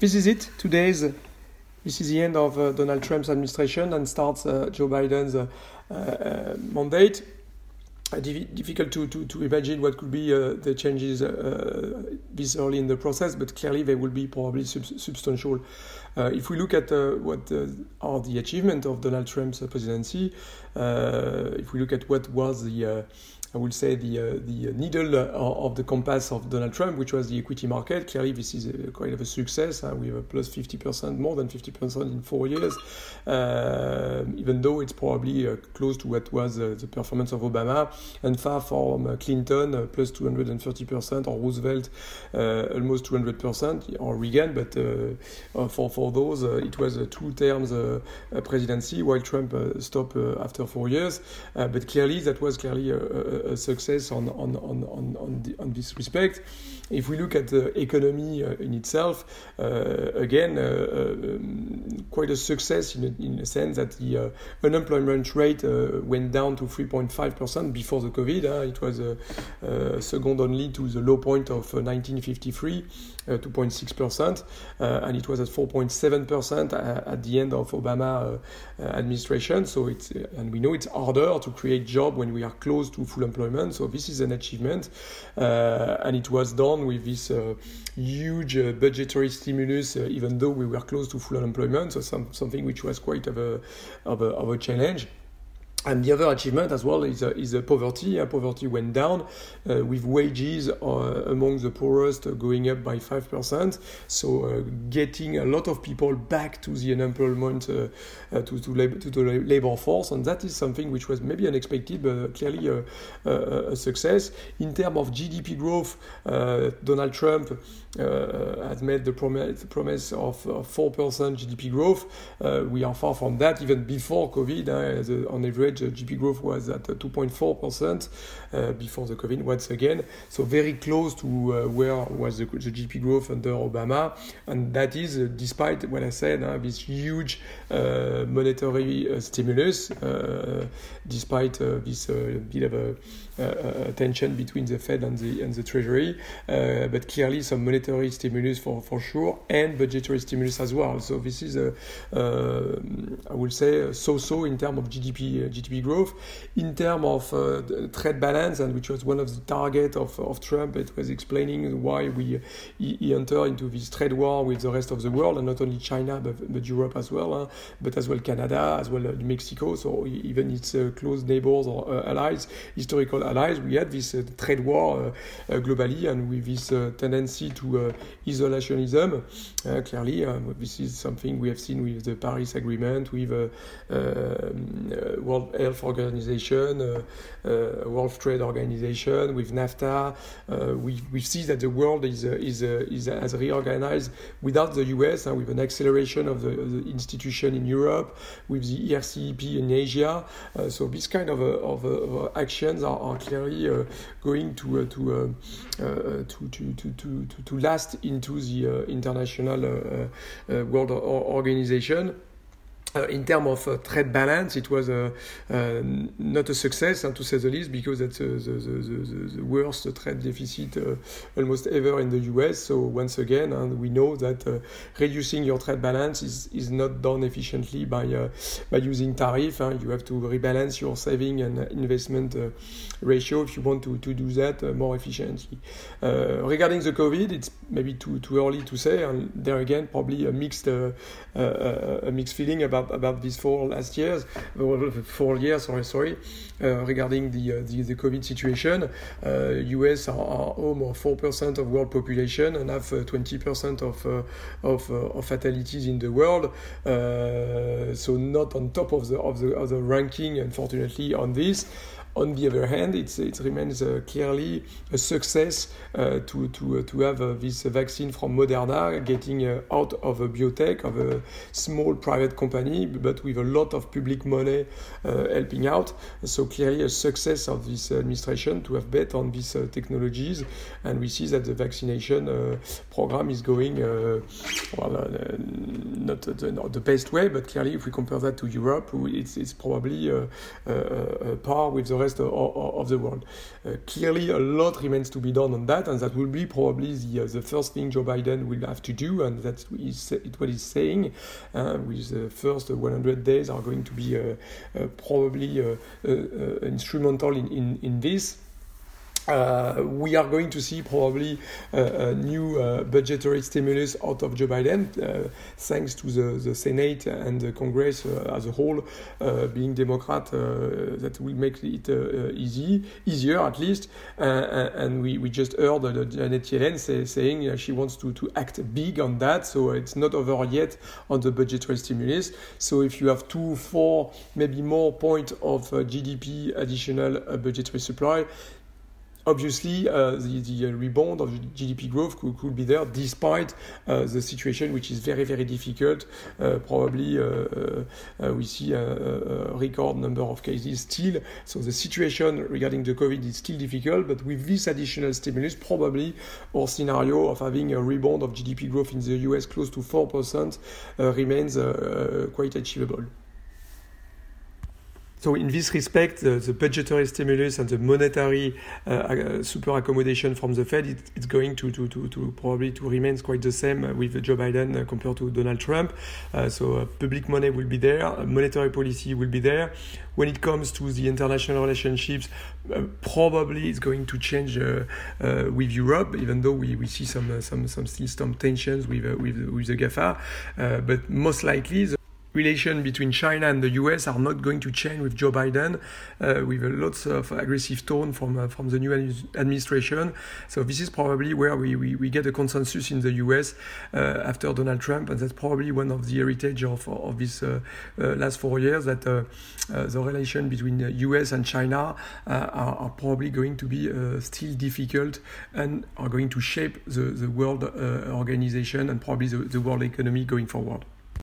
this is it. Today's this is the end of uh, Donald Trump's administration and starts uh, Joe Biden's uh, uh mandate. Uh, difficult to, to, to, imagine what could be uh, the changes this early in the process, but clearly they will be probably sub substantial. if we look at what are the achievements of Donald Trump's presidency, if we look at what was the I would say, the, uh, the needle uh, of the compass of Donald Trump, which was the equity market. Clearly, this is a, quite of a success. Uh, we have a plus 50%, more than 50% in four years, uh, even though it's probably uh, close to what was uh, the performance of Obama and far from Clinton, plus 230%, or Roosevelt, almost 200%, or Reagan. But for, for those, it was a two terms presidency, while Trump stopped after four years. but clearly, that was clearly a a success on, on, on, on, on, the, on, this respect. If we look at the economy uh, in itself, uh, again, um, quite a success in a, in a sense that the uh, unemployment rate went down to 3.5% before the COVID. it was second only to the low point of 1953, 2.6%, and it was at 4.7% at the end of Obama administration. So it's and we know it's harder to create job when we are close to full employment. So this is an achievement, uh, and it was done with this uh, huge uh, budgetary stimulus, even though we were close to full unemployment. So some, something which was quite of a, of a, of a challenge. And the other achievement as well is, uh, is uh, poverty. Uh, poverty went down uh, with wages uh, among the poorest going up by 5%. So uh, getting a lot of people back to the unemployment, to, to, labor, to the labor force. And that is something which was maybe unexpected, but clearly a, a, success. In terms of GDP growth, Donald Trump has made the promise, promise of 4% GDP growth. we are far from that even before COVID. on average, average uh, GDP growth was at uh, 2.4% uh, before the COVID once again. So very close to uh, where was the, the, GDP growth under Obama. And that is uh, despite what I said, uh, this huge monetary stimulus, despite this bit of a uh, tension between the Fed and the and the Treasury, uh, but clearly some monetary stimulus for for sure and budgetary stimulus as well. So this is um, I would say so-so in terms of GDP GDP growth. In terms of uh, trade balance, and which was one of the target of, of Trump, it was explaining why we he, he entered into this trade war with the rest of the world, and not only China but, but Europe as well, huh? but as well Canada, as well Mexico, so even its uh, close neighbors or uh, allies, historical allies. We had this uh, trade war uh, globally, and with this tendency to isolationism, clearly, this is something we have seen with the Paris Agreement, with um, World Health Organization, uh, uh, World Trade Organization, with NAFTA. Uh, we, we see that the world is, uh, is, uh, is has reorganized without the US and uh, with an acceleration of the, the, institution in Europe, with the RCEP in Asia. so this kind of, of, of actions are, are clearly going to, um, to, to, to, to, to, to last into the international world organization. Uh, in terms of uh, trade balance, it was uh, uh not a success, to say the least, because it's uh, the, the, the, worst trade deficit uh, almost ever in the US. So once again, we know that reducing your trade balance is, is not done efficiently by by using tariff. you have to rebalance your saving and investment ratio if you want to, to do that more efficiently. regarding the COVID, it's maybe too too early to say, and there again, probably a mixed a mixed feeling about about about these four last years, four years, sorry, sorry, uh, regarding the, uh, the, the COVID situation. US uh, are, are home of four percent of world population and have twenty percent of of, of fatalities in the world. so not on top of the of the of the ranking, unfortunately, on this. On the other hand, it remains uh, clearly a success uh, to, to, uh, to have this vaccine from Moderna getting out of a biotech, of a small private company, but with a lot of public money helping out. So clearly a success of this administration to have bet on these technologies. And we see that the vaccination program is going well, uh, not the, not the, best way, but clearly, if we compare that to Europe, it's, it's probably uh, uh, uh par with the rest of, of the world. Uh, clearly, a lot remains to be done on that, and that will be probably the, uh, the first thing Joe Biden will have to do, and that's what he's saying. Uh, with the first uh, 100 days are going to be probably instrumental in, in, in this. Uh, we are going to see probably a new uh, budgetary stimulus out of Joe Biden, uh, thanks to the, the Senate and the Congress uh, as a whole uh, being Democrat. that will make it easy, easier at least. and we, we just heard Janet Yellen say, saying she wants to, to act big on that. So it's not over yet on the budgetary stimulus. So if you have two, four, maybe more point of GDP additional budgetary supply, obviously uh, the, the uh, rebound of GDP growth could, could be there despite uh, the situation which is very very difficult uh, probably uh, uh, we see a, a, record number of cases still so the situation regarding the COVID is still difficult but with this additional stimulus probably our scenario of having a rebound of GDP growth in the US close to 4% remains quite achievable. So in this respect, the, the, budgetary stimulus and the monetary uh, uh, super accommodation from the Fed, it, it's going to, to, to, to, probably to remain quite the same with Joe Biden compared to Donald Trump. Uh, so uh, public money will be there, monetary policy will be there. When it comes to the international relationships, uh, probably it's going to change uh, with Europe, even though we, we see some some some still some tensions with with, with the GAFA. but most likely. The relation between China and the US are not going to change with Joe Biden, uh, with lots of aggressive tone from uh, from the new administration. So this is probably where we, we, we get a consensus in the US uh, after Donald Trump, and that's probably one of the heritage of of this uh, uh, last four years that uh, the relation between the US and China are, are, probably going to be still difficult and are going to shape the the world organization and probably the, the world economy going forward.